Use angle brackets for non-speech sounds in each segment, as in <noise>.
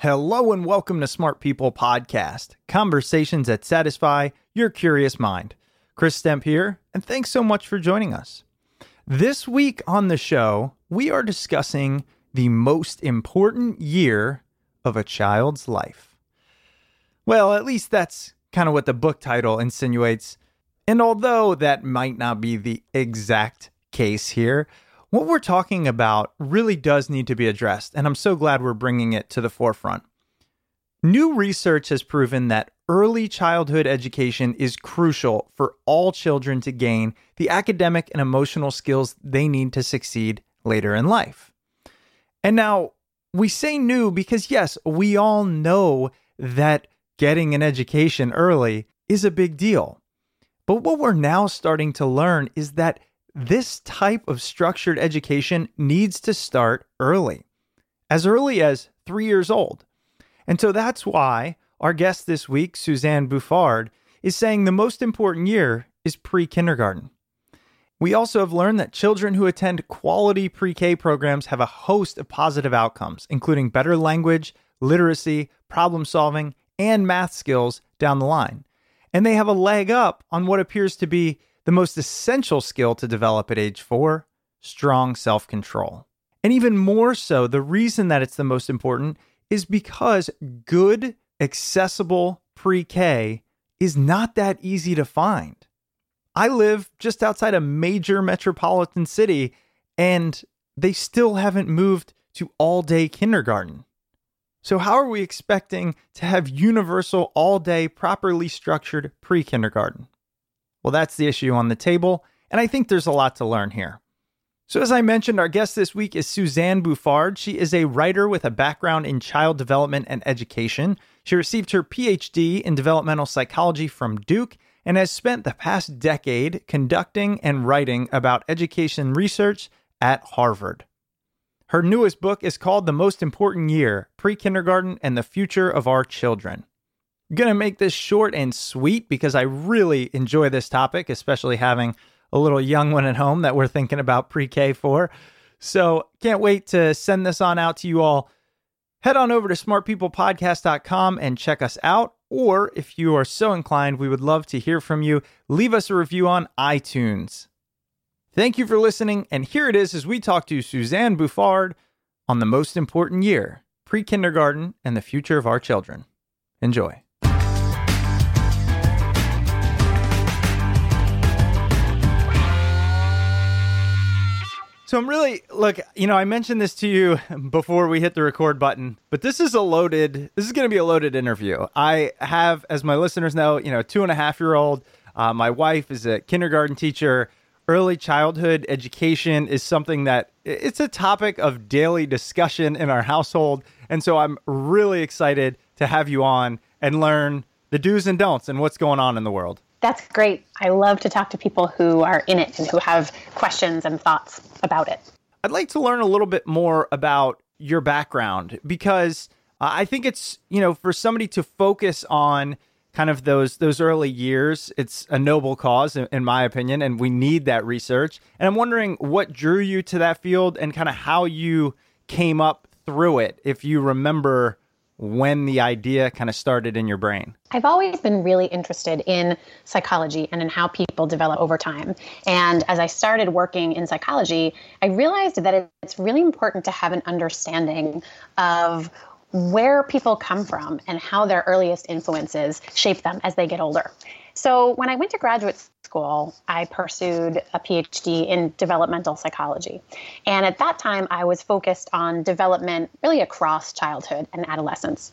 Hello and welcome to Smart People Podcast, conversations that satisfy your curious mind. Chris Stemp here, and thanks so much for joining us. This week on the show, we are discussing the most important year of a child's life. Well, at least that's kind of what the book title insinuates. And although that might not be the exact case here, what we're talking about really does need to be addressed, and I'm so glad we're bringing it to the forefront. New research has proven that early childhood education is crucial for all children to gain the academic and emotional skills they need to succeed later in life. And now, we say new because, yes, we all know that getting an education early is a big deal. But what we're now starting to learn is that this type of structured education needs to start early, as early as three years old. And so that's why our guest this week, Suzanne Bouffard, is saying the most important year is pre kindergarten. We also have learned that children who attend quality pre K programs have a host of positive outcomes, including better language, literacy, problem solving, and math skills down the line. And they have a leg up on what appears to be the most essential skill to develop at age four strong self control. And even more so, the reason that it's the most important is because good, accessible pre K is not that easy to find. I live just outside a major metropolitan city, and they still haven't moved to all day kindergarten. So, how are we expecting to have universal, all day, properly structured pre kindergarten? Well, that's the issue on the table, and I think there's a lot to learn here. So, as I mentioned, our guest this week is Suzanne Bouffard. She is a writer with a background in child development and education. She received her PhD in developmental psychology from Duke and has spent the past decade conducting and writing about education research at Harvard. Her newest book is called The Most Important Year Pre Kindergarten and the Future of Our Children. To make this short and sweet because I really enjoy this topic, especially having a little young one at home that we're thinking about pre K for. So, can't wait to send this on out to you all. Head on over to smartpeoplepodcast.com and check us out. Or if you are so inclined, we would love to hear from you. Leave us a review on iTunes. Thank you for listening. And here it is as we talk to Suzanne Bouffard on the most important year pre kindergarten and the future of our children. Enjoy. So I'm really look, you know, I mentioned this to you <laughs> before we hit the record button, but this is a loaded. This is going to be a loaded interview. I have, as my listeners know, you know, two and a half year old. Uh, my wife is a kindergarten teacher. Early childhood education is something that it's a topic of daily discussion in our household, and so I'm really excited to have you on and learn the do's and don'ts and what's going on in the world. That's great. I love to talk to people who are in it and who have questions and thoughts about it. I'd like to learn a little bit more about your background because I think it's, you know, for somebody to focus on kind of those those early years, it's a noble cause in my opinion and we need that research. And I'm wondering what drew you to that field and kind of how you came up through it if you remember when the idea kind of started in your brain? I've always been really interested in psychology and in how people develop over time. And as I started working in psychology, I realized that it's really important to have an understanding of where people come from and how their earliest influences shape them as they get older. So when I went to graduate school, I pursued a PhD in developmental psychology. And at that time, I was focused on development really across childhood and adolescence.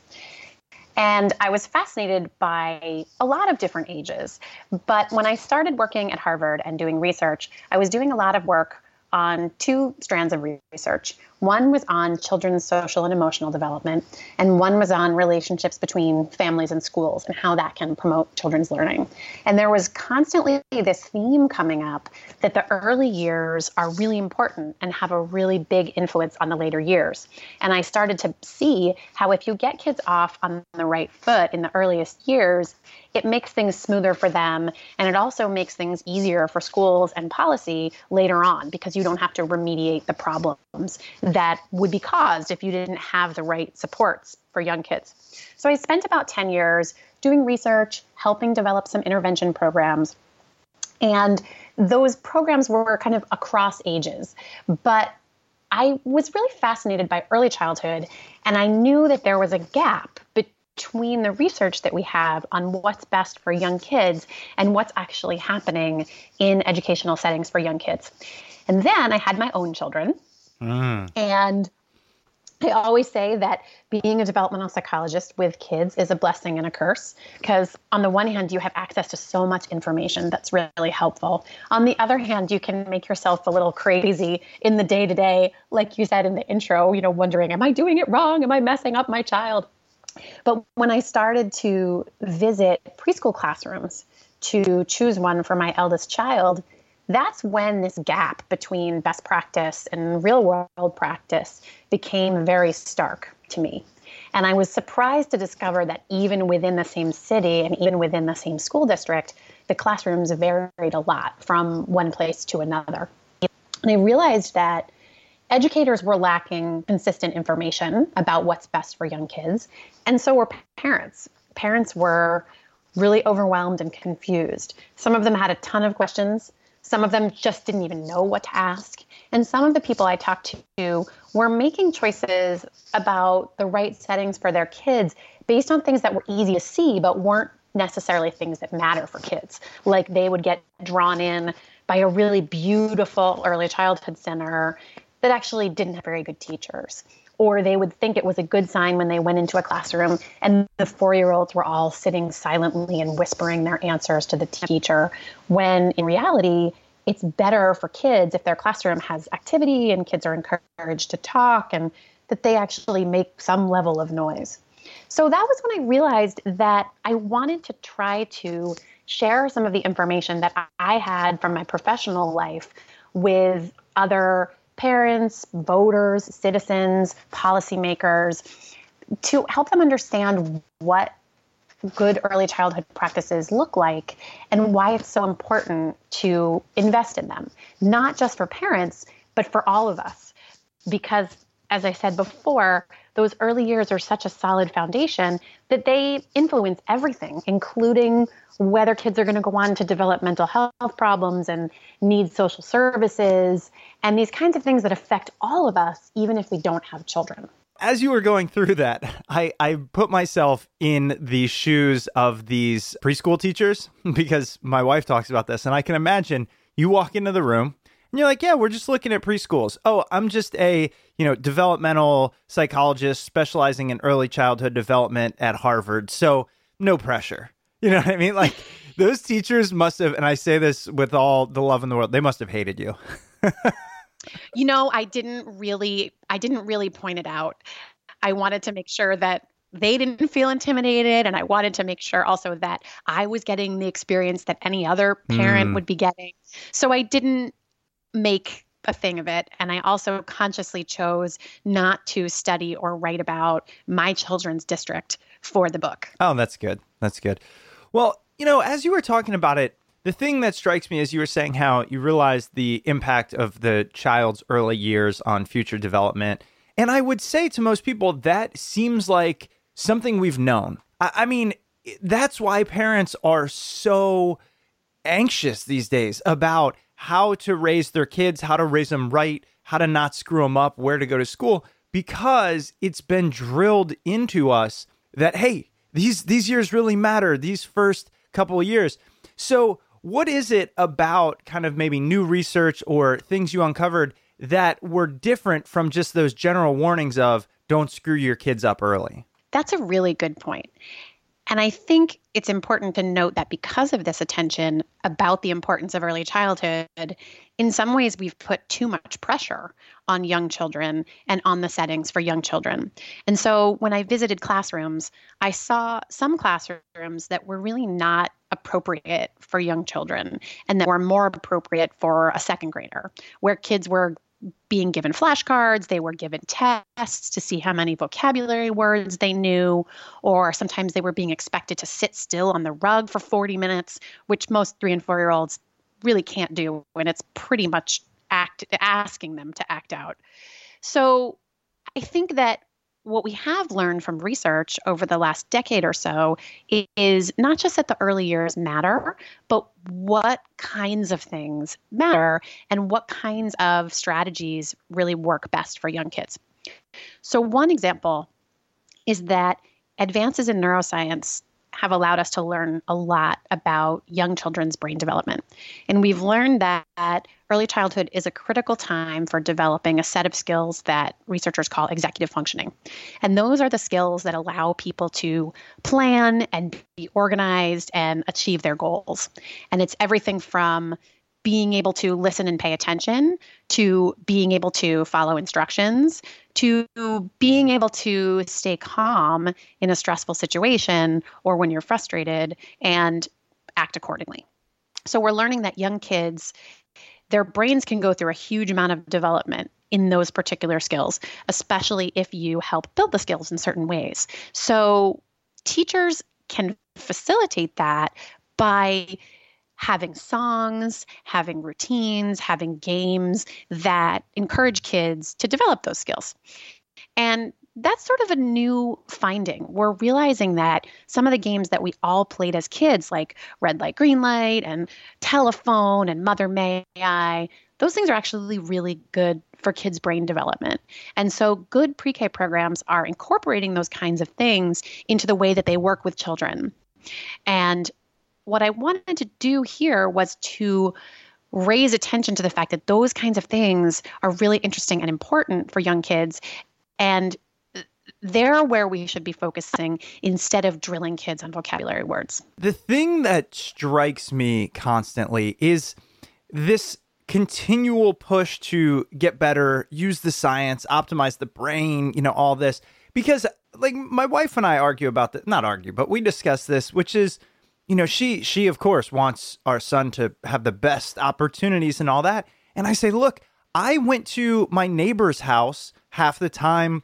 And I was fascinated by a lot of different ages. But when I started working at Harvard and doing research, I was doing a lot of work on two strands of research. One was on children's social and emotional development, and one was on relationships between families and schools and how that can promote children's learning. And there was constantly this theme coming up that the early years are really important and have a really big influence on the later years. And I started to see how if you get kids off on the right foot in the earliest years, it makes things smoother for them and it also makes things easier for schools and policy later on because you don't have to remediate the problems that would be caused if you didn't have the right supports for young kids. So I spent about 10 years doing research, helping develop some intervention programs. And those programs were kind of across ages. But I was really fascinated by early childhood, and I knew that there was a gap between the research that we have on what's best for young kids and what's actually happening in educational settings for young kids. And then I had my own children. Mm. And I always say that being a developmental psychologist with kids is a blessing and a curse because, on the one hand, you have access to so much information that's really helpful. On the other hand, you can make yourself a little crazy in the day to day, like you said in the intro, you know, wondering, am I doing it wrong? Am I messing up my child? But when I started to visit preschool classrooms to choose one for my eldest child, that's when this gap between best practice and real world practice became very stark to me. And I was surprised to discover that even within the same city and even within the same school district, the classrooms varied a lot from one place to another. And I realized that educators were lacking consistent information about what's best for young kids, and so were parents. Parents were really overwhelmed and confused. Some of them had a ton of questions. Some of them just didn't even know what to ask. And some of the people I talked to were making choices about the right settings for their kids based on things that were easy to see, but weren't necessarily things that matter for kids. Like they would get drawn in by a really beautiful early childhood center that actually didn't have very good teachers. Or they would think it was a good sign when they went into a classroom and the four year olds were all sitting silently and whispering their answers to the teacher, when in reality, it's better for kids if their classroom has activity and kids are encouraged to talk and that they actually make some level of noise. So that was when I realized that I wanted to try to share some of the information that I had from my professional life with other parents, voters, citizens, policymakers to help them understand what good early childhood practices look like and why it's so important to invest in them, not just for parents, but for all of us. Because, as I said before, those early years are such a solid foundation that they influence everything, including whether kids are going to go on to develop mental health problems and need social services and these kinds of things that affect all of us, even if we don't have children. As you were going through that, <laughs> I, I put myself in the shoes of these preschool teachers <laughs> because my wife talks about this. And I can imagine you walk into the room and you're like, yeah, we're just looking at preschools. Oh, I'm just a, you know, developmental psychologist specializing in early childhood development at Harvard. So no pressure. <laughs> You know what I mean? Like those teachers must have, and I say this with all the love in the world, they must have hated you. You know, I didn't really, I didn't really point it out. I wanted to make sure that they didn't feel intimidated and i wanted to make sure also that i was getting the experience that any other parent mm. would be getting so i didn't make a thing of it. And I also consciously chose not to study or write about my children's district for the book. Oh, that's good. That's good. Well, you know, as you were talking about it, the thing that strikes me is you were saying how you realize the impact of the child's early years on future development. And I would say to most people, that seems like something we've known. I, I mean, that's why parents are so anxious these days about how to raise their kids, how to raise them right, how to not screw them up, where to go to school, because it's been drilled into us that hey, these these years really matter. These first couple of years. So, what is it about kind of maybe new research or things you uncovered that were different from just those general warnings of don't screw your kids up early? That's a really good point. And I think it's important to note that because of this attention about the importance of early childhood, in some ways we've put too much pressure on young children and on the settings for young children. And so when I visited classrooms, I saw some classrooms that were really not appropriate for young children and that were more appropriate for a second grader, where kids were being given flashcards, they were given tests to see how many vocabulary words they knew, or sometimes they were being expected to sit still on the rug for 40 minutes, which most three and four year olds really can't do when it's pretty much act asking them to act out. So I think that what we have learned from research over the last decade or so is not just that the early years matter, but what kinds of things matter and what kinds of strategies really work best for young kids. So, one example is that advances in neuroscience have allowed us to learn a lot about young children's brain development. And we've learned that early childhood is a critical time for developing a set of skills that researchers call executive functioning. And those are the skills that allow people to plan and be organized and achieve their goals. And it's everything from being able to listen and pay attention to being able to follow instructions to being able to stay calm in a stressful situation or when you're frustrated and act accordingly. So we're learning that young kids their brains can go through a huge amount of development in those particular skills, especially if you help build the skills in certain ways. So teachers can facilitate that by having songs, having routines, having games that encourage kids to develop those skills. And that's sort of a new finding. We're realizing that some of the games that we all played as kids, like Red Light, Green Light, and Telephone, and Mother May I, those things are actually really good for kids' brain development. And so, good pre K programs are incorporating those kinds of things into the way that they work with children. And what I wanted to do here was to raise attention to the fact that those kinds of things are really interesting and important for young kids. And they're where we should be focusing instead of drilling kids on vocabulary words. The thing that strikes me constantly is this continual push to get better, use the science, optimize the brain, you know, all this. Because, like, my wife and I argue about that, not argue, but we discuss this, which is you know, she she of course wants our son to have the best opportunities and all that. And I say, look, I went to my neighbor's house half the time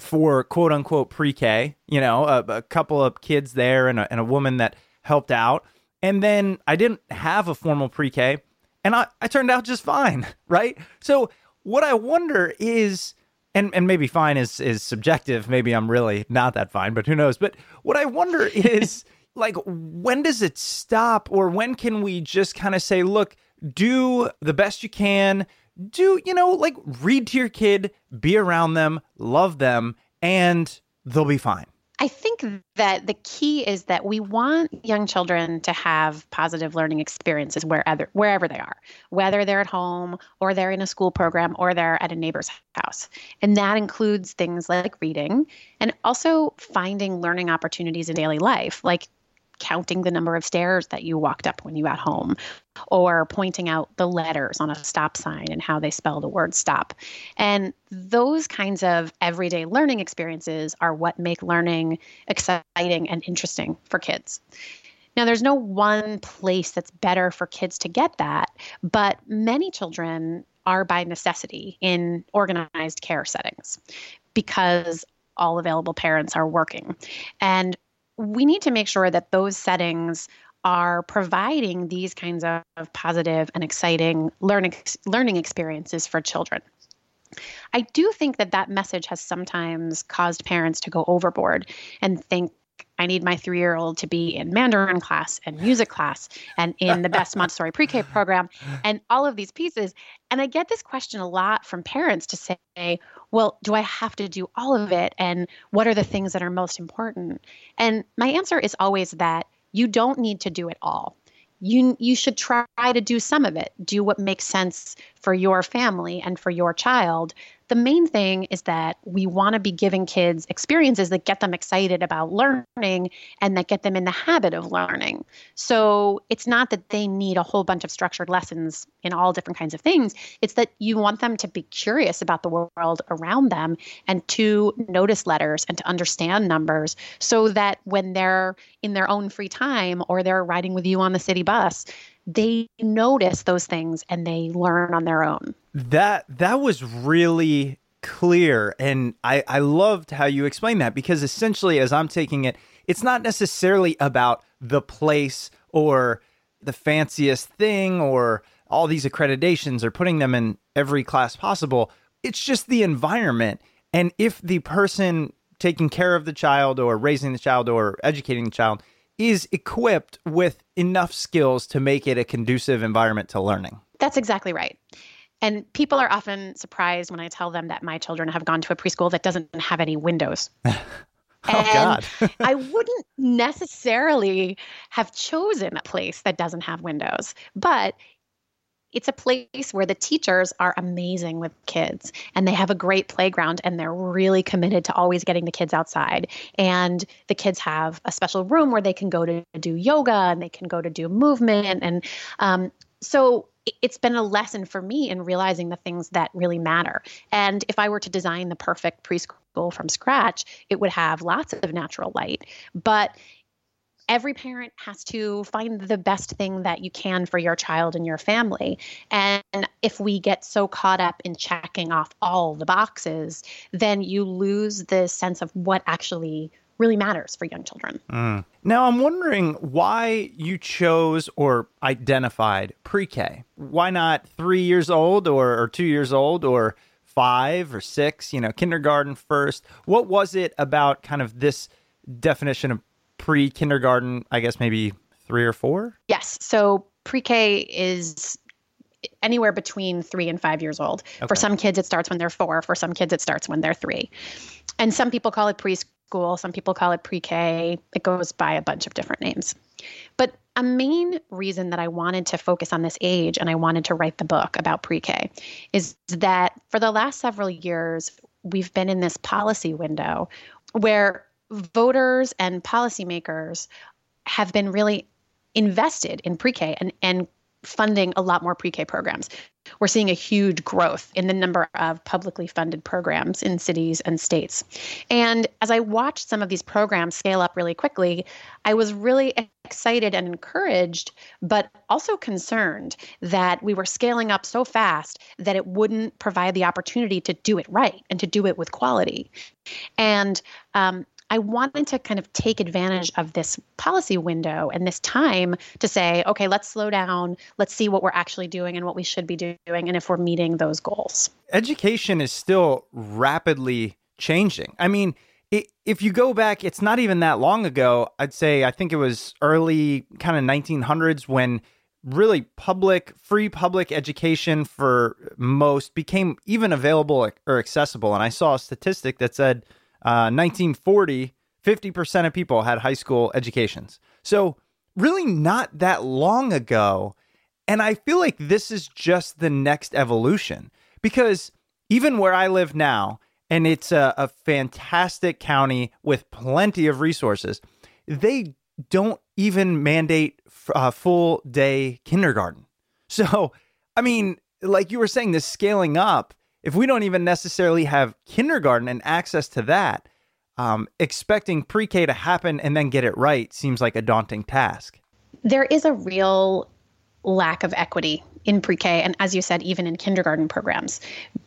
for quote unquote pre-K. You know, a, a couple of kids there and a, and a woman that helped out. And then I didn't have a formal pre-K, and I, I turned out just fine, <laughs> right? So what I wonder is and and maybe fine is is subjective. Maybe I'm really not that fine, but who knows? But what I wonder <laughs> is like when does it stop? Or when can we just kind of say look do the best you can. Do you know like read to your kid be around them love them and they'll be fine. I think that the key is that we want young children to have positive learning experiences wherever wherever they are, whether they're at home or they're in a school program or they're at a neighbor's house. And that includes things like reading and also finding learning opportunities in daily life, like counting the number of stairs that you walked up when you got home, or pointing out the letters on a stop sign and how they spell the word stop. And those kinds of everyday learning experiences are what make learning exciting and interesting for kids. Now, there's no one place that's better for kids to get that, but many children are by necessity in organized care settings because all available parents are working. And we need to make sure that those settings are providing these kinds of positive and exciting learning learning experiences for children. I do think that that message has sometimes caused parents to go overboard and think I need my three year old to be in Mandarin class and music class and in the best Montessori pre K <laughs> program and all of these pieces. And I get this question a lot from parents to say, well, do I have to do all of it? And what are the things that are most important? And my answer is always that you don't need to do it all. You, you should try to do some of it. Do what makes sense for your family and for your child, the main thing is that we want to be giving kids experiences that get them excited about learning and that get them in the habit of learning. So it's not that they need a whole bunch of structured lessons in all different kinds of things. It's that you want them to be curious about the world around them and to notice letters and to understand numbers so that when they're in their own free time or they're riding with you on the city bus, they notice those things and they learn on their own. That that was really clear and I I loved how you explained that because essentially as I'm taking it it's not necessarily about the place or the fanciest thing or all these accreditations or putting them in every class possible. It's just the environment. And if the person taking care of the child or raising the child or educating the child is equipped with enough skills to make it a conducive environment to learning. That's exactly right. And people are often surprised when I tell them that my children have gone to a preschool that doesn't have any windows. <laughs> oh, God. I wouldn't necessarily have chosen a place that doesn't have windows, but it's a place where the teachers are amazing with kids and they have a great playground and they're really committed to always getting the kids outside. And the kids have a special room where they can go to do yoga and they can go to do movement. And um, so it's been a lesson for me in realizing the things that really matter. And if I were to design the perfect preschool from scratch, it would have lots of natural light. But every parent has to find the best thing that you can for your child and your family. And if we get so caught up in checking off all the boxes, then you lose the sense of what actually really matters for young children. Mm. Now, I'm wondering why you chose or identified pre K. Why not three years old or, or two years old or five or six, you know, kindergarten first? What was it about kind of this definition of pre kindergarten, I guess maybe three or four? Yes. So pre K is anywhere between three and five years old. Okay. For some kids, it starts when they're four. For some kids, it starts when they're three. And some people call it preschool, some people call it pre K. It goes by a bunch of different names. But a main reason that I wanted to focus on this age and I wanted to write the book about pre K is that for the last several years, we've been in this policy window where voters and policymakers have been really invested in pre-K and, and funding a lot more pre-K programs. We're seeing a huge growth in the number of publicly funded programs in cities and states. And as I watched some of these programs scale up really quickly, I was really excited and encouraged, but also concerned that we were scaling up so fast that it wouldn't provide the opportunity to do it right and to do it with quality. And um, I wanted to kind of take advantage of this policy window and this time to say, okay, let's slow down. Let's see what we're actually doing and what we should be doing and if we're meeting those goals. Education is still rapidly changing. I mean, it, if you go back, it's not even that long ago. I'd say, I think it was early kind of 1900s when really public, free public education for most became even available or accessible. And I saw a statistic that said, 1940, uh, 50% of people had high school educations. So, really not that long ago. And I feel like this is just the next evolution because even where I live now, and it's a, a fantastic county with plenty of resources, they don't even mandate a full day kindergarten. So, I mean, like you were saying, this scaling up if we don't even necessarily have kindergarten and access to that, um, expecting pre K to happen and then get it right seems like a daunting task. There is a real lack of equity in pre K, and as you said, even in kindergarten programs,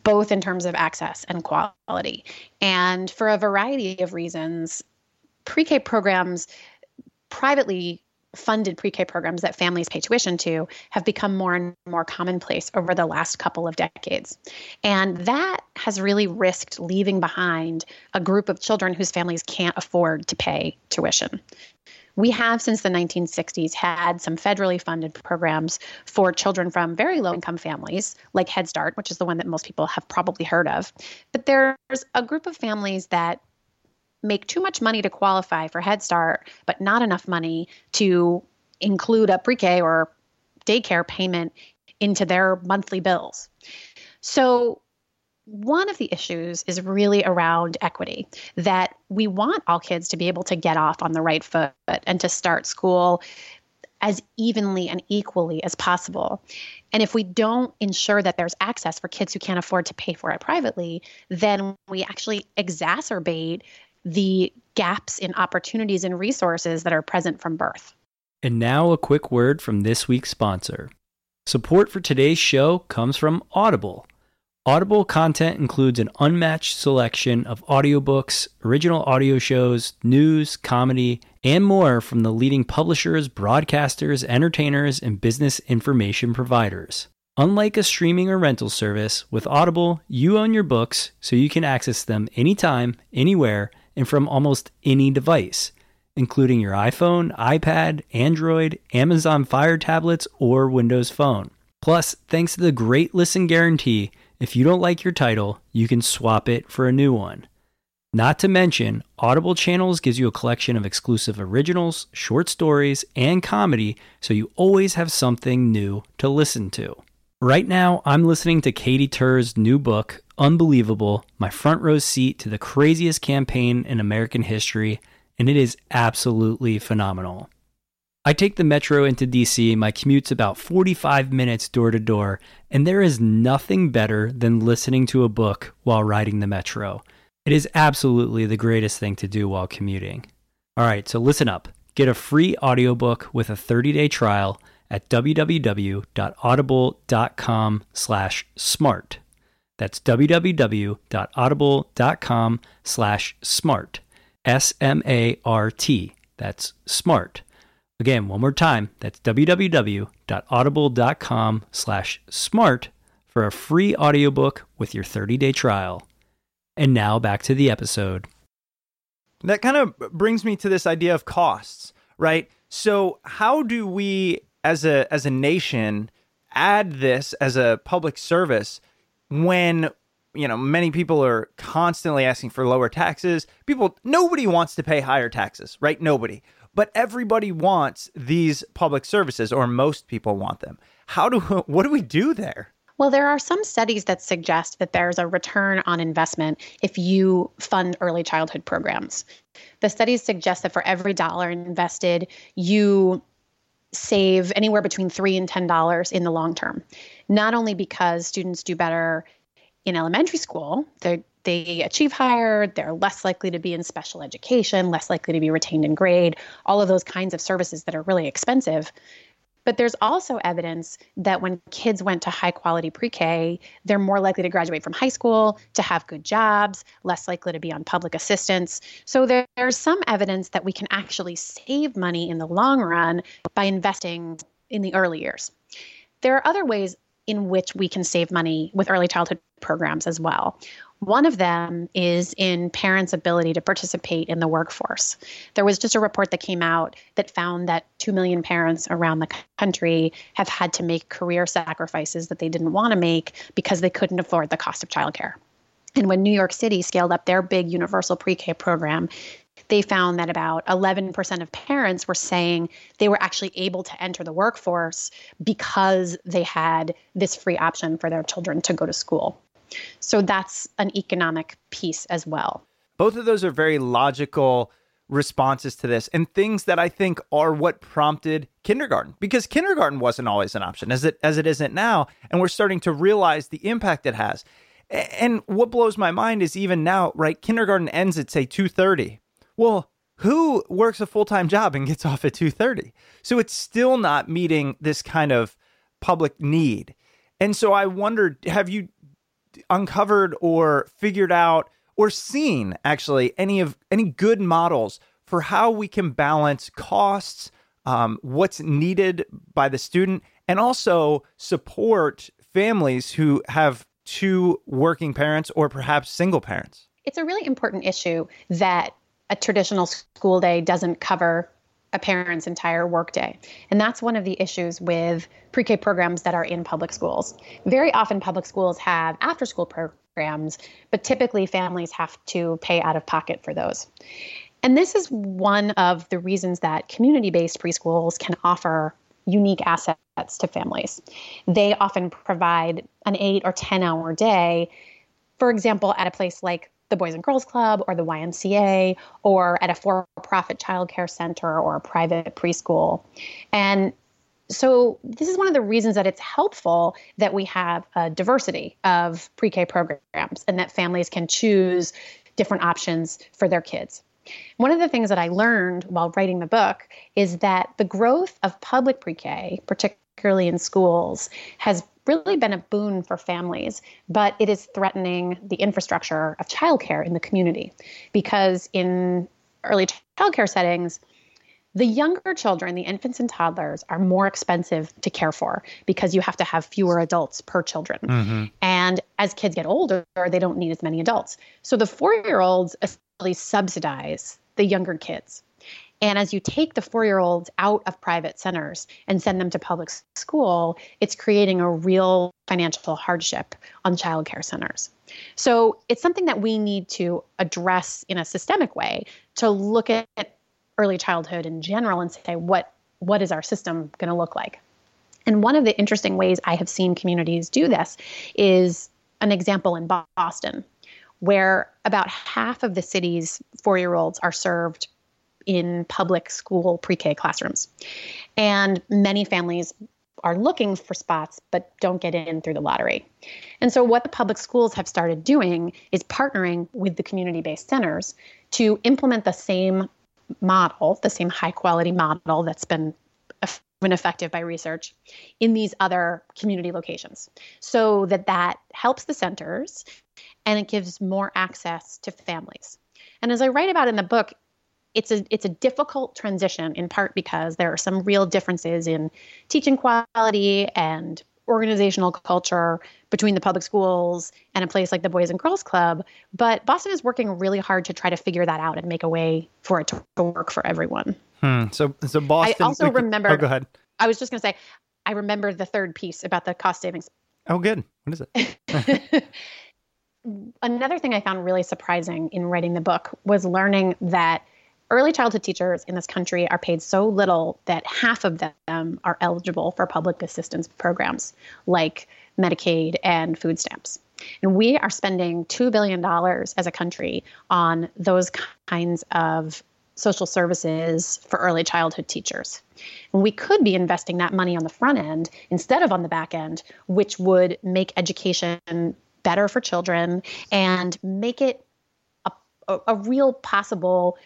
both in terms of access and quality. And for a variety of reasons, pre K programs privately funded pre-K programs that families pay tuition to have become more and more commonplace over the last couple of decades. And that has really risked leaving behind a group of children whose families can't afford to pay tuition. We have, since the 1960s, had some federally funded programs for children from very low income families, like Head Start, which is the one that most people have probably heard of. But there's a group of families that make too much money to qualify for Head Start, but not enough money to include a pre K or daycare payment into their monthly bills. So one of the issues is really around equity that we want all kids to be able to get off on the right foot and to start school as evenly and equally as possible. And if we don't ensure that there's access for kids who can't afford to pay for it privately, then we actually exacerbate the gaps in opportunities and resources that are present from birth. And now, a quick word from this week's sponsor. Support for today's show comes from Audible. Audible content includes an unmatched selection of audiobooks, original audio shows, news, comedy, and more from the leading publishers, broadcasters, entertainers, and business information providers. Unlike a streaming or rental service, with Audible, you own your books so you can access them anytime, anywhere, and from almost any device, including your iPhone, iPad, Android, Amazon Fire tablets, or Windows Phone. Plus, thanks to the Great Listen Guarantee, if you don't like your title, you can swap it for a new one. Not to mention, Audible Channels gives you a collection of exclusive originals, short stories, and comedy, so you always have something new to listen to. Right now, I'm listening to Katy Tur's new book, Unbelievable My Front Row Seat to the Craziest Campaign in American History, and it is absolutely phenomenal. I take the metro into DC. My commute's about 45 minutes door to door, and there is nothing better than listening to a book while riding the metro. It is absolutely the greatest thing to do while commuting. All right, so listen up. Get a free audiobook with a 30-day trial at www.audible.com/smart. That's www.audible.com slash smart, S M A R T. That's smart. Again, one more time, that's www.audible.com slash smart for a free audiobook with your 30-day trial. And now back to the episode. That kind of brings me to this idea of costs, right? So how do we as a as a nation add this as a public service when you know many people are constantly asking for lower taxes people nobody wants to pay higher taxes right nobody but everybody wants these public services or most people want them how do <laughs> what do we do there well, there are some studies that suggest that there's a return on investment if you fund early childhood programs. The studies suggest that for every dollar invested, you save anywhere between three and ten dollars in the long term. Not only because students do better in elementary school, they they achieve higher, they're less likely to be in special education, less likely to be retained in grade, all of those kinds of services that are really expensive. But there's also evidence that when kids went to high quality pre K, they're more likely to graduate from high school, to have good jobs, less likely to be on public assistance. So there's some evidence that we can actually save money in the long run by investing in the early years. There are other ways in which we can save money with early childhood programs as well. One of them is in parents' ability to participate in the workforce. There was just a report that came out that found that 2 million parents around the country have had to make career sacrifices that they didn't want to make because they couldn't afford the cost of childcare. And when New York City scaled up their big universal pre K program, they found that about 11% of parents were saying they were actually able to enter the workforce because they had this free option for their children to go to school. So that's an economic piece as well. Both of those are very logical responses to this and things that I think are what prompted kindergarten because kindergarten wasn't always an option as it as it isn't now and we're starting to realize the impact it has. And what blows my mind is even now, right? Kindergarten ends at say 2:30. Well, who works a full-time job and gets off at 2:30? So it's still not meeting this kind of public need. And so I wondered, have you uncovered or figured out or seen actually any of any good models for how we can balance costs, um, what's needed by the student, and also support families who have two working parents or perhaps single parents? It's a really important issue that a traditional school day doesn't cover a parent's entire workday. And that's one of the issues with pre K programs that are in public schools. Very often, public schools have after school programs, but typically families have to pay out of pocket for those. And this is one of the reasons that community based preschools can offer unique assets to families. They often provide an eight or 10 hour day for example, at a place like the Boys and Girls Club or the YMCA or at a for profit childcare center or a private preschool. And so, this is one of the reasons that it's helpful that we have a diversity of pre K programs and that families can choose different options for their kids. One of the things that I learned while writing the book is that the growth of public pre K, particularly in schools, has really been a boon for families, but it is threatening the infrastructure of childcare in the community because in early childcare settings, the younger children, the infants and toddlers, are more expensive to care for because you have to have fewer adults per children. Mm-hmm. And as kids get older, they don't need as many adults. So the four year olds essentially subsidize the younger kids. And as you take the four year olds out of private centers and send them to public school, it's creating a real financial hardship on childcare centers. So it's something that we need to address in a systemic way to look at early childhood in general and say, what, what is our system going to look like? And one of the interesting ways I have seen communities do this is an example in Boston, where about half of the city's four year olds are served in public school pre K classrooms. And many families are looking for spots but don't get in through the lottery. And so, what the public schools have started doing is partnering with the community based centers to implement the same model, the same high quality model that's been been effective by research in these other community locations so that that helps the centers and it gives more access to families and as i write about in the book it's a it's a difficult transition in part because there are some real differences in teaching quality and organizational culture between the public schools and a place like the Boys and Girls Club. But Boston is working really hard to try to figure that out and make a way for it to work for everyone. Hmm. So, so Boston. I also remember. Oh, go ahead. I was just going to say, I remember the third piece about the cost savings. Oh, good. What is it? <laughs> Another thing I found really surprising in writing the book was learning that early childhood teachers in this country are paid so little that half of them are eligible for public assistance programs like Medicaid and food stamps. And we are spending $2 billion as a country on those kinds of social services for early childhood teachers. And we could be investing that money on the front end instead of on the back end, which would make education better for children and make it a, a, a real possible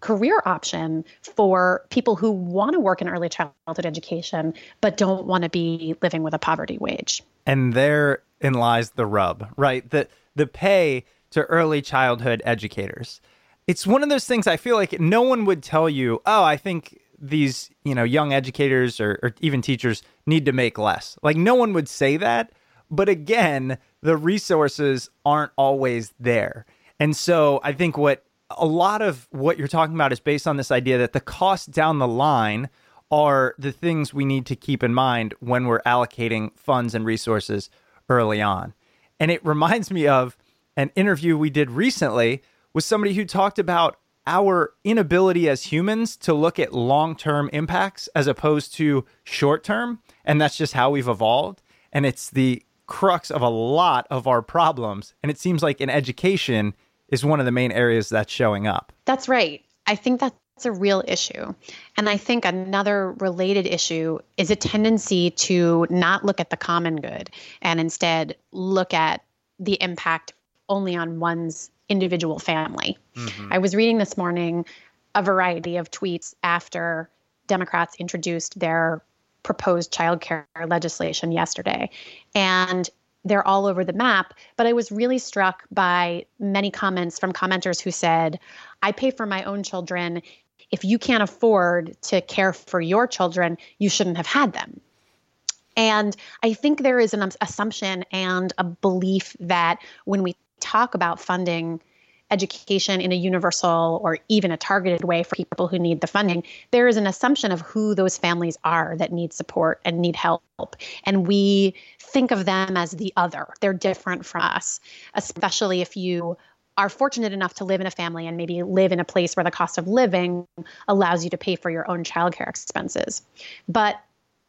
career option for people who want to work in early childhood education but don't want to be living with a poverty wage. And therein lies the rub, right? The the pay to early childhood educators. It's one of those things I feel like no one would tell you, "Oh, I think these, you know, young educators or, or even teachers need to make less." Like no one would say that, but again, the resources aren't always there. And so I think what a lot of what you're talking about is based on this idea that the costs down the line are the things we need to keep in mind when we're allocating funds and resources early on. And it <laughs> reminds me of an interview we did recently with somebody who talked about our inability as humans to look at long term impacts as opposed to short term. And that's just how we've evolved. And it's the crux of a lot of our problems. And it seems like in education, is one of the main areas that's showing up. That's right. I think that's a real issue. And I think another related issue is a tendency to not look at the common good and instead look at the impact only on one's individual family. Mm-hmm. I was reading this morning a variety of tweets after Democrats introduced their proposed child care legislation yesterday. And they're all over the map. But I was really struck by many comments from commenters who said, I pay for my own children. If you can't afford to care for your children, you shouldn't have had them. And I think there is an assumption and a belief that when we talk about funding education in a universal or even a targeted way for people who need the funding, there is an assumption of who those families are that need support and need help. And we think of them as the other. They're different from us, especially if you are fortunate enough to live in a family and maybe live in a place where the cost of living allows you to pay for your own childcare expenses. But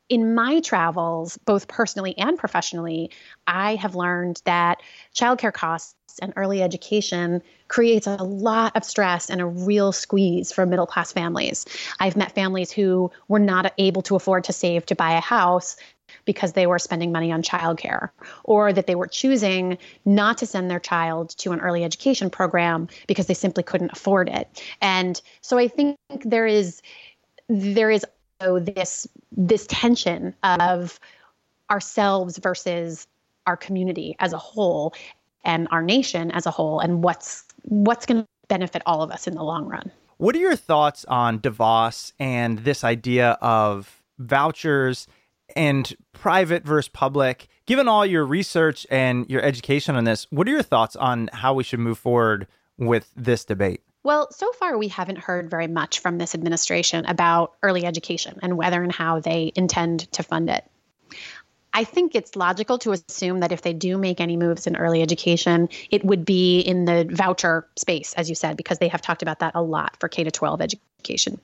in my travels, both personally and professionally, I have learned that childcare costs and early education creates a lot of stress and a real squeeze for middle class families. I've met families who were not able to afford to save to buy a house because they were spending money on childcare, or that they were choosing not to send their child to an early education program because they simply couldn't afford it. And so I think there is there is this this tension of ourselves versus our community as a whole and our nation as a whole and what's what's going to benefit all of us in the long run. What are your thoughts on DeVos and this idea of vouchers and private versus public? Given all your research and your education on this, what are your thoughts on how we should move forward with this debate? Well, so far we haven't heard very much from this administration about early education and whether and how they intend to fund it. I think it's logical to assume that if they do make any moves in early education, it would be in the voucher space, as you said, because they have talked about that a lot for K 12 education.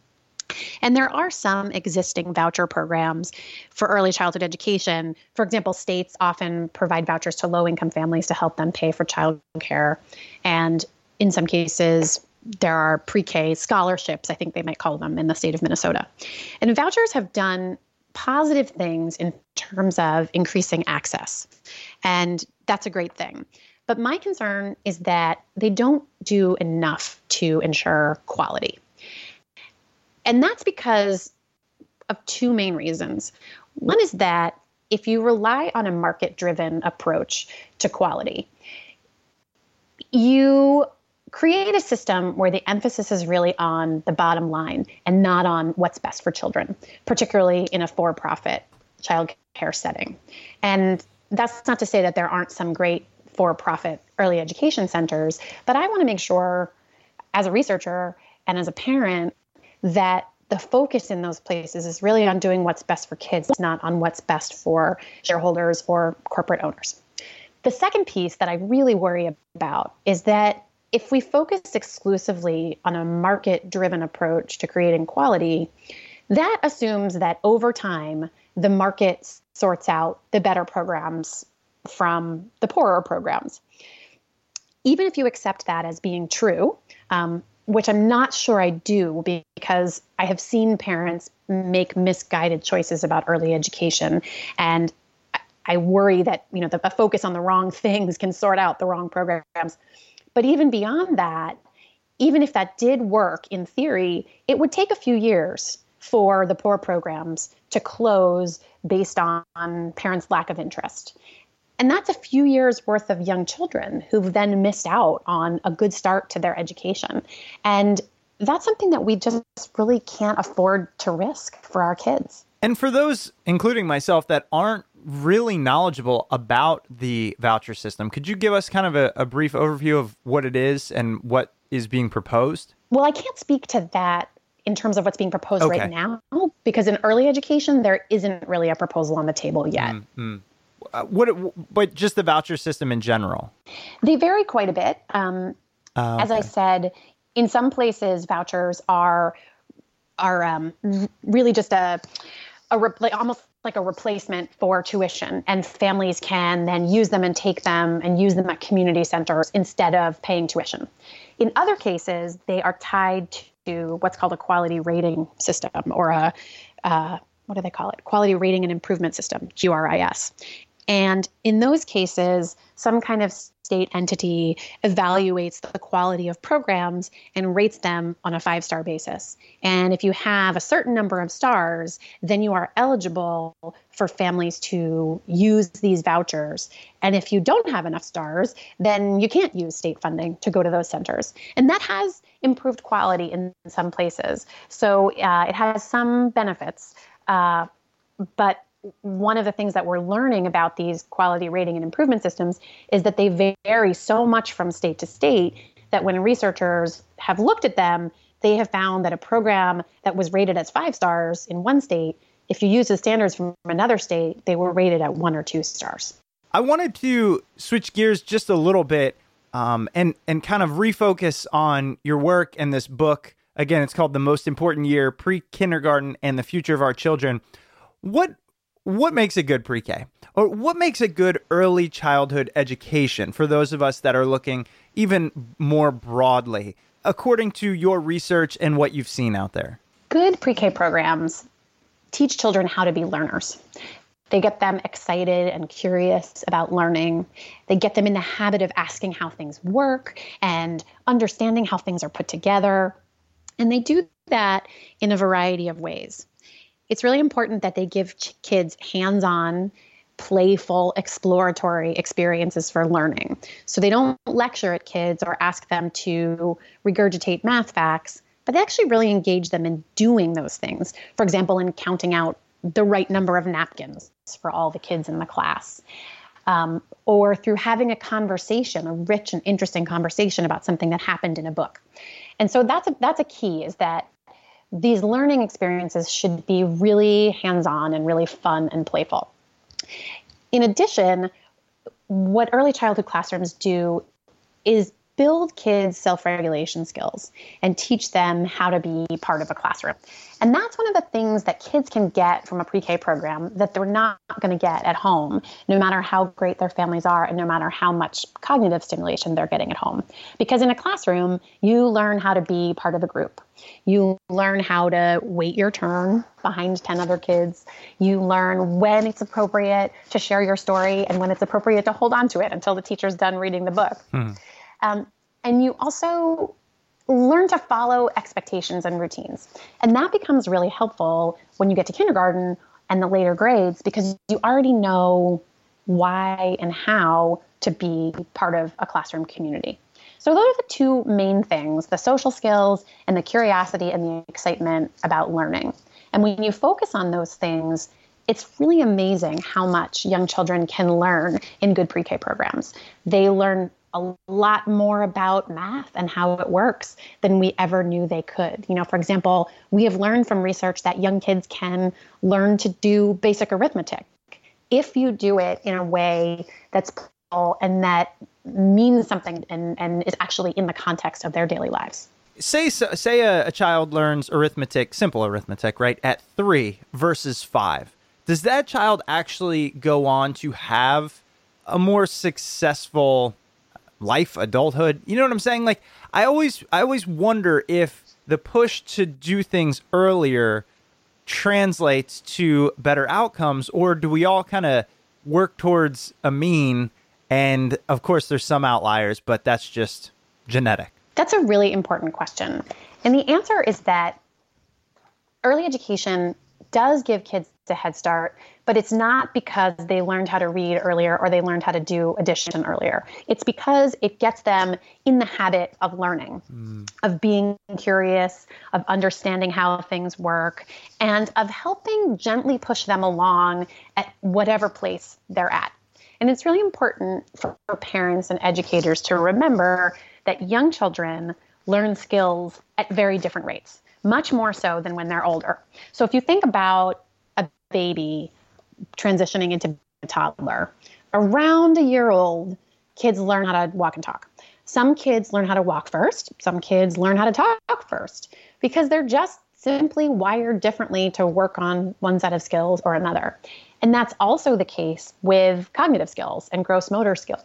And there are some existing voucher programs for early childhood education. For example, states often provide vouchers to low income families to help them pay for child care. And in some cases, there are pre K scholarships, I think they might call them in the state of Minnesota. And vouchers have done positive things in terms of increasing access. And that's a great thing. But my concern is that they don't do enough to ensure quality. And that's because of two main reasons. One is that if you rely on a market driven approach to quality, you create a system where the emphasis is really on the bottom line and not on what's best for children, particularly in a for profit child care setting. And that's not to say that there aren't some great for profit early education centers, but I want to make sure as a researcher and as a parent that the focus in those places is really on doing what's best for kids, not on what's best for shareholders or corporate owners. The second piece that I really worry about is that if we focus exclusively on a market driven approach to creating quality, that assumes that over time, the market sorts out the better programs from the poorer programs. Even if you accept that as being true, um, which I'm not sure I do because I have seen parents make misguided choices about early education. And I worry that, you know, the, a focus on the wrong <laughs> things can sort out the wrong programs. But even beyond that, even if that did work in theory, it would take a few years for the poor programs to close based on parents' lack of interest. And that's a few years worth of young children who've then missed out on a good start to their education. And that's something that we just really can't afford to risk for our kids. And for those, including myself, that aren't really knowledgeable about the voucher system, could you give us kind of a, a brief overview of what it is and what is being proposed? Well, I can't speak to that in terms of what's being proposed okay. right now because in early education there isn't really a proposal on the table yet. Mm-hmm. Uh, what, but just the voucher system in general? They vary quite a bit. Um, uh, okay. As I said, in some places, vouchers are are um, really just a a repl- almost like a replacement for tuition, and families can then use them and take them and use them at community centers instead of paying tuition. In other cases, they are tied to what's called a quality rating system or a uh, what do they call it? Quality Rating and Improvement System, QRIS. And in those cases, some kind of state entity evaluates the quality of programs and rates them on a five star basis. And if you have a certain number of stars, then you are eligible for families to use these vouchers. And if you don't have enough stars, then you can't use state funding to go to those centers. And that has improved quality in some places. So uh, it has some benefits. Uh, but one of the things that we're learning about these quality rating and improvement systems is that they vary so much from state to state that when researchers have looked at them, they have found that a program that was rated as five stars in one state, if you use the standards from another state, they were rated at one or two stars. I wanted to switch gears just a little bit um, and and kind of refocus on your work and this book. Again, it's called "The Most Important Year: Pre Kindergarten and the Future of Our Children." What what makes a good pre K? Or what makes a good early childhood education for those of us that are looking even more broadly, according to your research and what you've seen out there? Good pre K programs teach children how to be learners. They get them excited and curious about learning. They get them in the habit of asking how things work and understanding how things are put together. And they do that in a variety of ways. It's really important that they give kids hands on, playful, exploratory experiences for learning. So they don't lecture at kids or ask them to regurgitate math facts, but they actually really engage them in doing those things. For example, in counting out the right number of napkins for all the kids in the class. Um, or through having a conversation, a rich and interesting conversation about something that happened in a book. And so that's a, that's a key is that these learning experiences should be really hands-on and really fun and playful. In addition, what early childhood classrooms do is build kids self regulation skills and teach them how to be part of a classroom. And that's one of the things that kids can get from a pre K program that they're not going to get at home, no matter how great their families are and no matter how much cognitive stimulation they're getting at home. Because in a classroom, you learn how to be part of a group. You learn how to wait your turn behind 10 other kids. You learn when it's appropriate to share your story and when it's appropriate to hold on to it until the teacher's done reading the book. Hmm. Um, and you also learn to follow expectations and routines. And that becomes really helpful when you get to kindergarten and the later grades because you already know why and how to be part of a classroom community. So, those are the two main things the social skills and the curiosity and the excitement about learning. And when you focus on those things, it's really amazing how much young children can learn in good pre K programs. They learn a lot more about math and how it works than we ever knew they could. You know, for example, we have learned from research that young kids can learn to do basic arithmetic if you do it in a way that's and that means something and, and is actually in the context of their daily lives. Say say a, a child learns arithmetic, simple arithmetic, right, at three versus five. Does that child actually go on to have a more successful life, adulthood. You know what I'm saying? Like I always I always wonder if the push to do things earlier translates to better outcomes or do we all kind of work towards a mean and of course there's some outliers but that's just genetic. That's a really important question. And the answer is that early education does give kids a head start, but it's not because they learned how to read earlier or they learned how to do addition earlier. It's because it gets them in the habit of learning, mm. of being curious, of understanding how things work, and of helping gently push them along at whatever place they're at. And it's really important for parents and educators to remember that young children learn skills at very different rates much more so than when they're older. So if you think about a baby transitioning into a toddler, around a year old, kids learn how to walk and talk. Some kids learn how to walk first, some kids learn how to talk first because they're just simply wired differently to work on one set of skills or another. And that's also the case with cognitive skills and gross motor skills.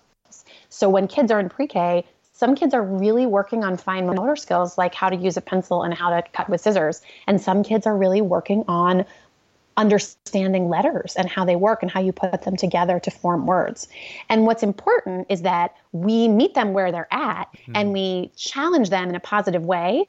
So when kids are in pre K, some kids are really working on fine motor skills like how to use a pencil and how to cut with scissors. And some kids are really working on understanding letters and how they work and how you put them together to form words. And what's important is that we meet them where they're at mm-hmm. and we challenge them in a positive way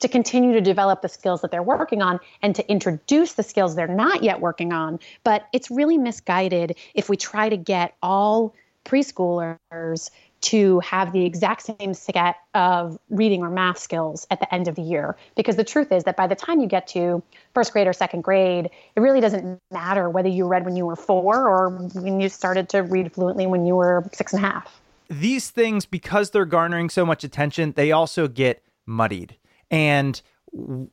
to continue to develop the skills that they're working on and to introduce the skills they're not yet working on. But it's really misguided if we try to get all preschoolers to have the exact same set of reading or math skills at the end of the year. Because the truth is that by the time you get to first grade or second grade, it really doesn't matter whether you read when you were four or when you started to read fluently when you were six and a half. These things, because they're garnering so much attention, they also get muddied. And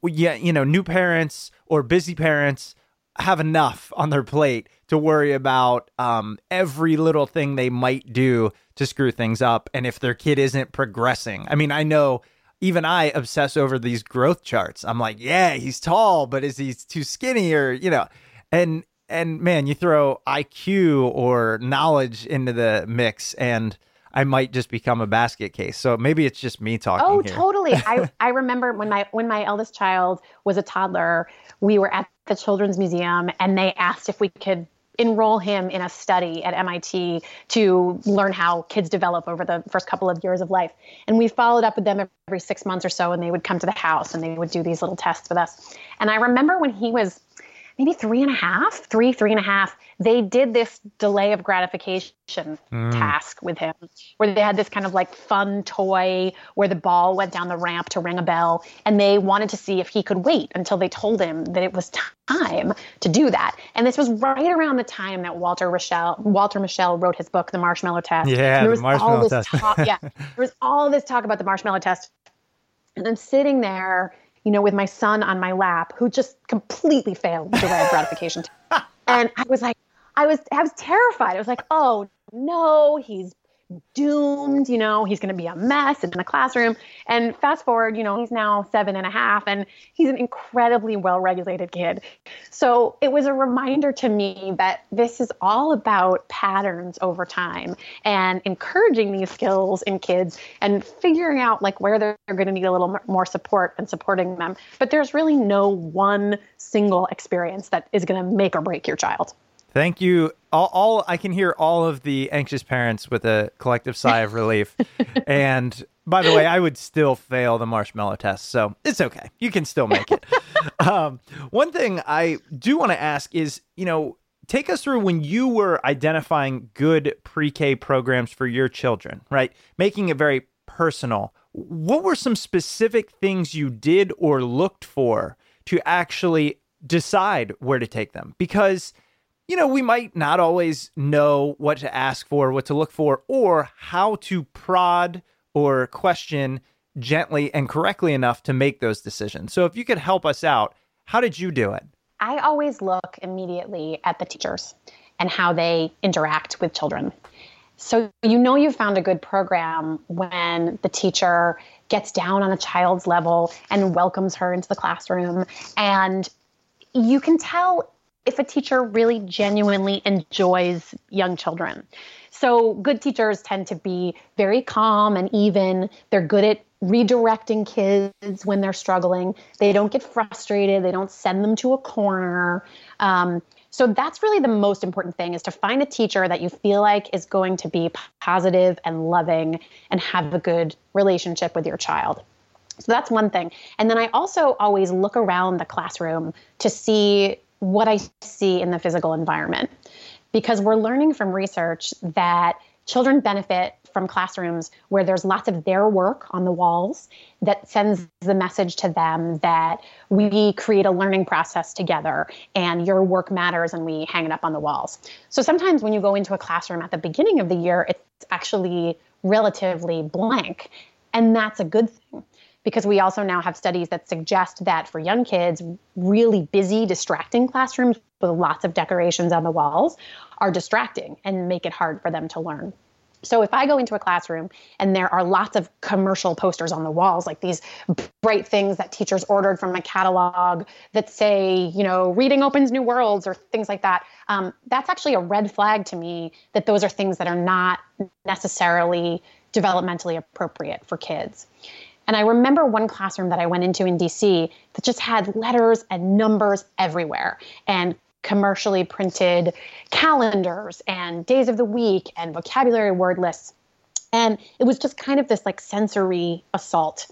yeah, you know, new parents or busy parents have enough on their plate to worry about um, every little thing they might do to screw things up and if their kid isn't progressing. I mean, I know even I obsess over these growth charts. I'm like, yeah, he's tall, but is he too skinny or, you know, and and man, you throw IQ or knowledge into the mix, and I might just become a basket case. So maybe it's just me talking. Oh, here. totally. I, <laughs> I remember when my when my eldest child was a toddler, we were at the Children's Museum and they asked if we could enroll him in a study at MIT to learn how kids develop over the first couple of years of life. And we followed up with them every six months or so, and they would come to the house and they would do these little tests with us. And I remember when he was maybe three and a half, three, three and a half, they did this delay of gratification mm. task with him where they had this kind of like fun toy where the ball went down the ramp to ring a bell. And they wanted to see if he could wait until they told him that it was time to do that. And this was right around the time that Walter Mischel, Walter Mischel wrote his book, The Marshmallow Test. Yeah, there the marshmallow test. talk, yeah, there was all this talk about the marshmallow test. And I'm sitting there you know, with my son on my lap who just completely failed of gratification. <laughs> and I was like, I was, I was terrified. I was like, oh no, he's doomed, you know, he's going to be a mess in the classroom. And fast forward, you know, he's now seven and a half and he's an incredibly well regulated kid. So it was a reminder to me that this is all about patterns over time and encouraging these skills in kids and figuring out like where they're going to need a little more support and supporting them. But there's really no one single experience that is going to make or break your child. Thank you. All, all, I can hear all of the anxious parents with a collective sigh of relief. <laughs> and by the way, I would still fail the marshmallow test, so it's okay. You can still make it. <laughs> um, one thing I do want to ask is, you know, take us through when you were identifying good pre-K programs for your children, right? Making it very personal. What were some specific things you did or looked for to actually decide where to take them? Because you know, we might not always know what to ask for, what to look for, or how to prod or question gently and correctly enough to make those decisions. So if you could help us out, how did you do it? I always look immediately at the teachers and how they interact with children. So you know you've found a good program when the teacher gets down on a child's level and welcomes her into the classroom and you can tell if a teacher really genuinely enjoys young children. So, good teachers tend to be very calm and even. They're good at redirecting kids when they're struggling. They don't get frustrated, they don't send them to a corner. Um, so that's really the most important thing is to find a teacher that you feel like is going to be positive and loving and have a good relationship with your child. So that's one thing. And then I also always look around the classroom to see what I see in the physical environment. Because we're learning from research that children benefit from classrooms where there's lots of their work on the walls that sends the message to them that we create a learning process together and your work matters and we hang it up on the walls. So sometimes when you go into a classroom at the beginning of the year, it's actually relatively blank. And that's a good thing because we also now have studies that suggest that for young kids, really busy, distracting classrooms with lots of decorations on the walls are distracting and make it hard for them to learn. So if I go into a classroom and there are lots of commercial posters on the walls, like these bright things that teachers ordered from a catalog that say, you know, reading opens new worlds or things like that, um, that's actually a red flag to me that those are things that are not necessarily developmentally appropriate for kids. And I remember one classroom that I went into in DC that just had letters and numbers everywhere and commercially printed calendars and days of the week and vocabulary word lists. And it was just kind of this like sensory assault.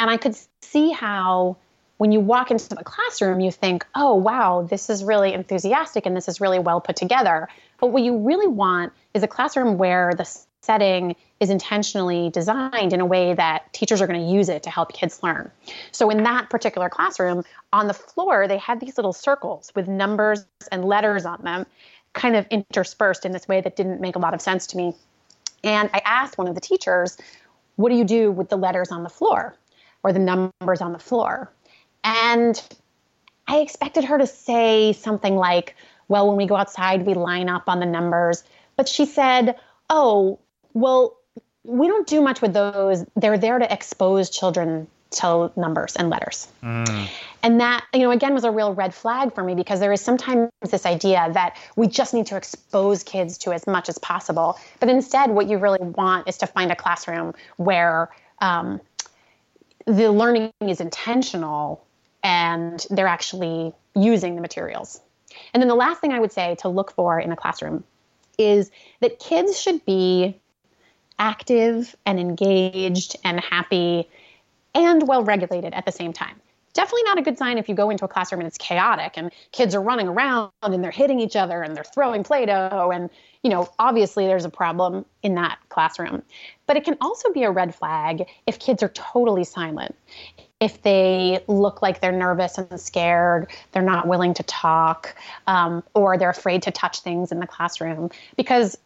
And I could see how when you walk into the classroom, you think, oh, wow, this is really enthusiastic and this is really well put together. But what you really want is a classroom where the setting is intentionally designed in a way that teachers are going to use it to help kids learn. So, in that particular classroom, on the floor, they had these little circles with numbers and letters on them, kind of interspersed in this way that didn't make a lot of sense to me. And I asked one of the teachers, What do you do with the letters on the floor or the numbers on the floor? And I expected her to say something like, Well, when we go outside, we line up on the numbers. But she said, Oh, well, we don't do much with those. They're there to expose children to numbers and letters. And that, you know, again was a real red flag for me because there is sometimes this idea that we just need to expose kids to as much as possible. But instead, what you really want is to find a classroom where um, the learning is intentional and they're actually using the materials. And then the last thing I would say to look for in a classroom is that kids should be active and engaged and happy and well regulated at the same time. Definitely not a good sign if you go into a classroom and it's chaotic and kids are running around and they're hitting each other and they're throwing Play Doh. And, you know, obviously there's a problem in that classroom. But it can also be a red flag if kids are totally silent, if they look like they're nervous and scared, they're not willing to talk, um, or they're afraid to touch things in the classroom. Because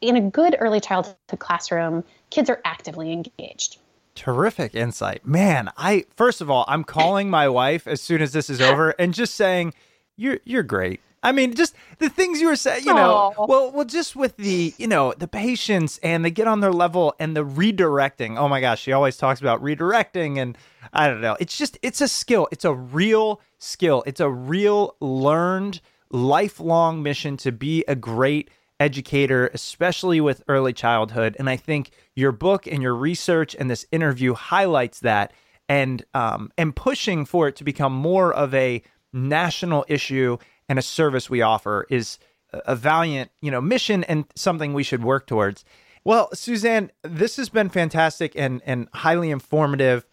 in a good early childhood classroom, kids are actively engaged. Terrific insight. Man, I first of all, I'm calling my wife as soon as this is over and just saying, You're you're great. I mean, just the things you were saying, you know, Aw. well, well, just with the, you know, the patience and they get on their level and the redirecting. Oh my gosh, she always talks about redirecting and I don't know. It's just, it's a skill. It's a real skill. It's a real learned lifelong mission to be a great educator, especially with early childhood. And I think your book and your research and this interview highlights that and um, and pushing for it to become more of a national issue and a service we offer is a- valiant, you know, mission and something we should work towards. Well, Suzanne, this has been fantastic and and highly informative.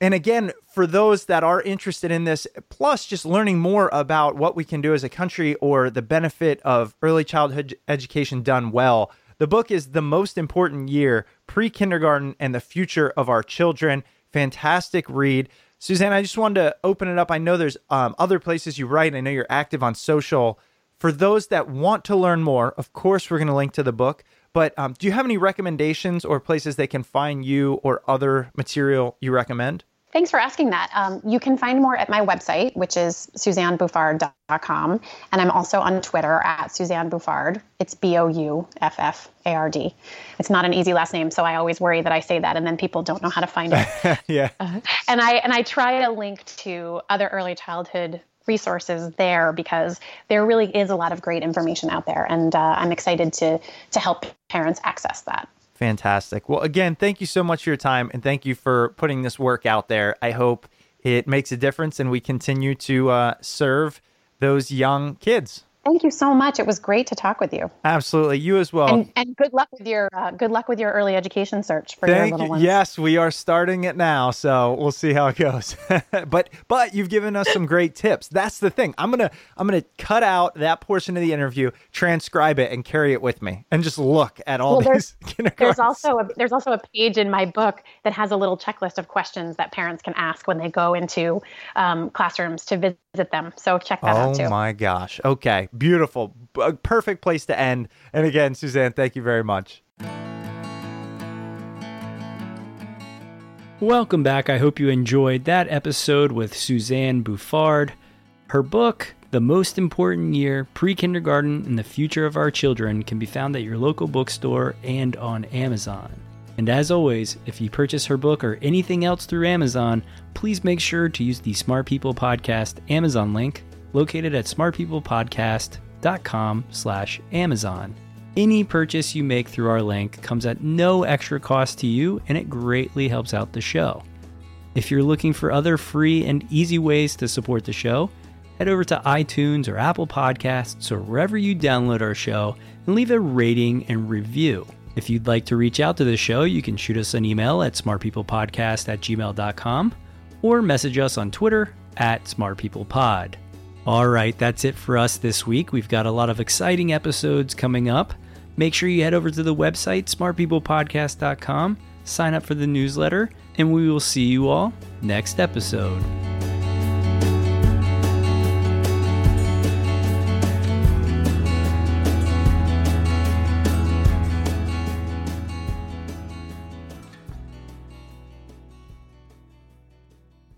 And again, for those that are interested in this, plus just learning more about what we can do as a country or the benefit of early childhood education done well, the book is The Most Important Year Pre Kindergarten and the Future of Our Children. Fantastic read. Suzanne, I just wanted to open it up. I know there's um, other places you write. I know you're active on social. For those that want to learn more, of course, we're going to link to the book. But um, do you have any recommendations or places they can find you or other material you recommend? Thanks for asking that. Um, you can find more at my website, which is suzannebouffard.com. And I'm also on Twitter at Suzanne Bouffard. It's B O U F F A R D. It's not an easy last name, so I always worry that I say that and then people don't know how to find it. <laughs> yeah. and I and I try to link to other early childhood resources there because there really is a lot of great information out there, and uh, I'm excited to to help parents access that. Fantastic. Well, again, thank you so much for your time and thank you for putting this work out there. I hope it makes a difference and we continue to uh, serve those young kids. Thank you so much. It was great to talk with you. Absolutely. You as well. And, and good luck with your uh, good luck with your early education search for your Thank little you. ones. Yes, we are starting it now, so we'll see how it goes. <laughs> but but you've given us some great tips. That's the thing. I'm gonna I'm gonna cut out that portion of the interview, transcribe it, and carry it with me, and just look at all Well, these <laughs> there's- There's also a, there's also a page in my book that has a little checklist of questions that parents can ask when they go into um, classrooms to visit them. So check that out too. Oh my gosh. Okay. Beautiful. A uh, perfect place to end. And again, Suzanne, thank you very much. Welcome back. I hope you enjoyed that episode with Suzanne Bouffard. Her book, The Most Important Year Pre Kindergarten and the Future of Our Children, can be found at your local bookstore and on Amazon. And as always, if you purchase her book or anything else through Amazon, please make sure to use the Smart People Podcast Amazon link located at smartpeoplepodcast.com slash Amazon. Any purchase you make through our link comes at no extra cost to you and it greatly helps out the show. If you're looking for other free and easy ways to support the show, head over to iTunes or Apple Podcasts or wherever you download our show and leave a rating and review. If you'd like to reach out to the show, you can shoot us an email at smartpeoplepodcast at gmail.com or message us on Twitter at smartpeoplepod. All right, that's it for us this week. We've got a lot of exciting episodes coming up. Make sure you head over to the website, smartpeoplepodcast.com, sign up for the newsletter, and we will see you all next episode.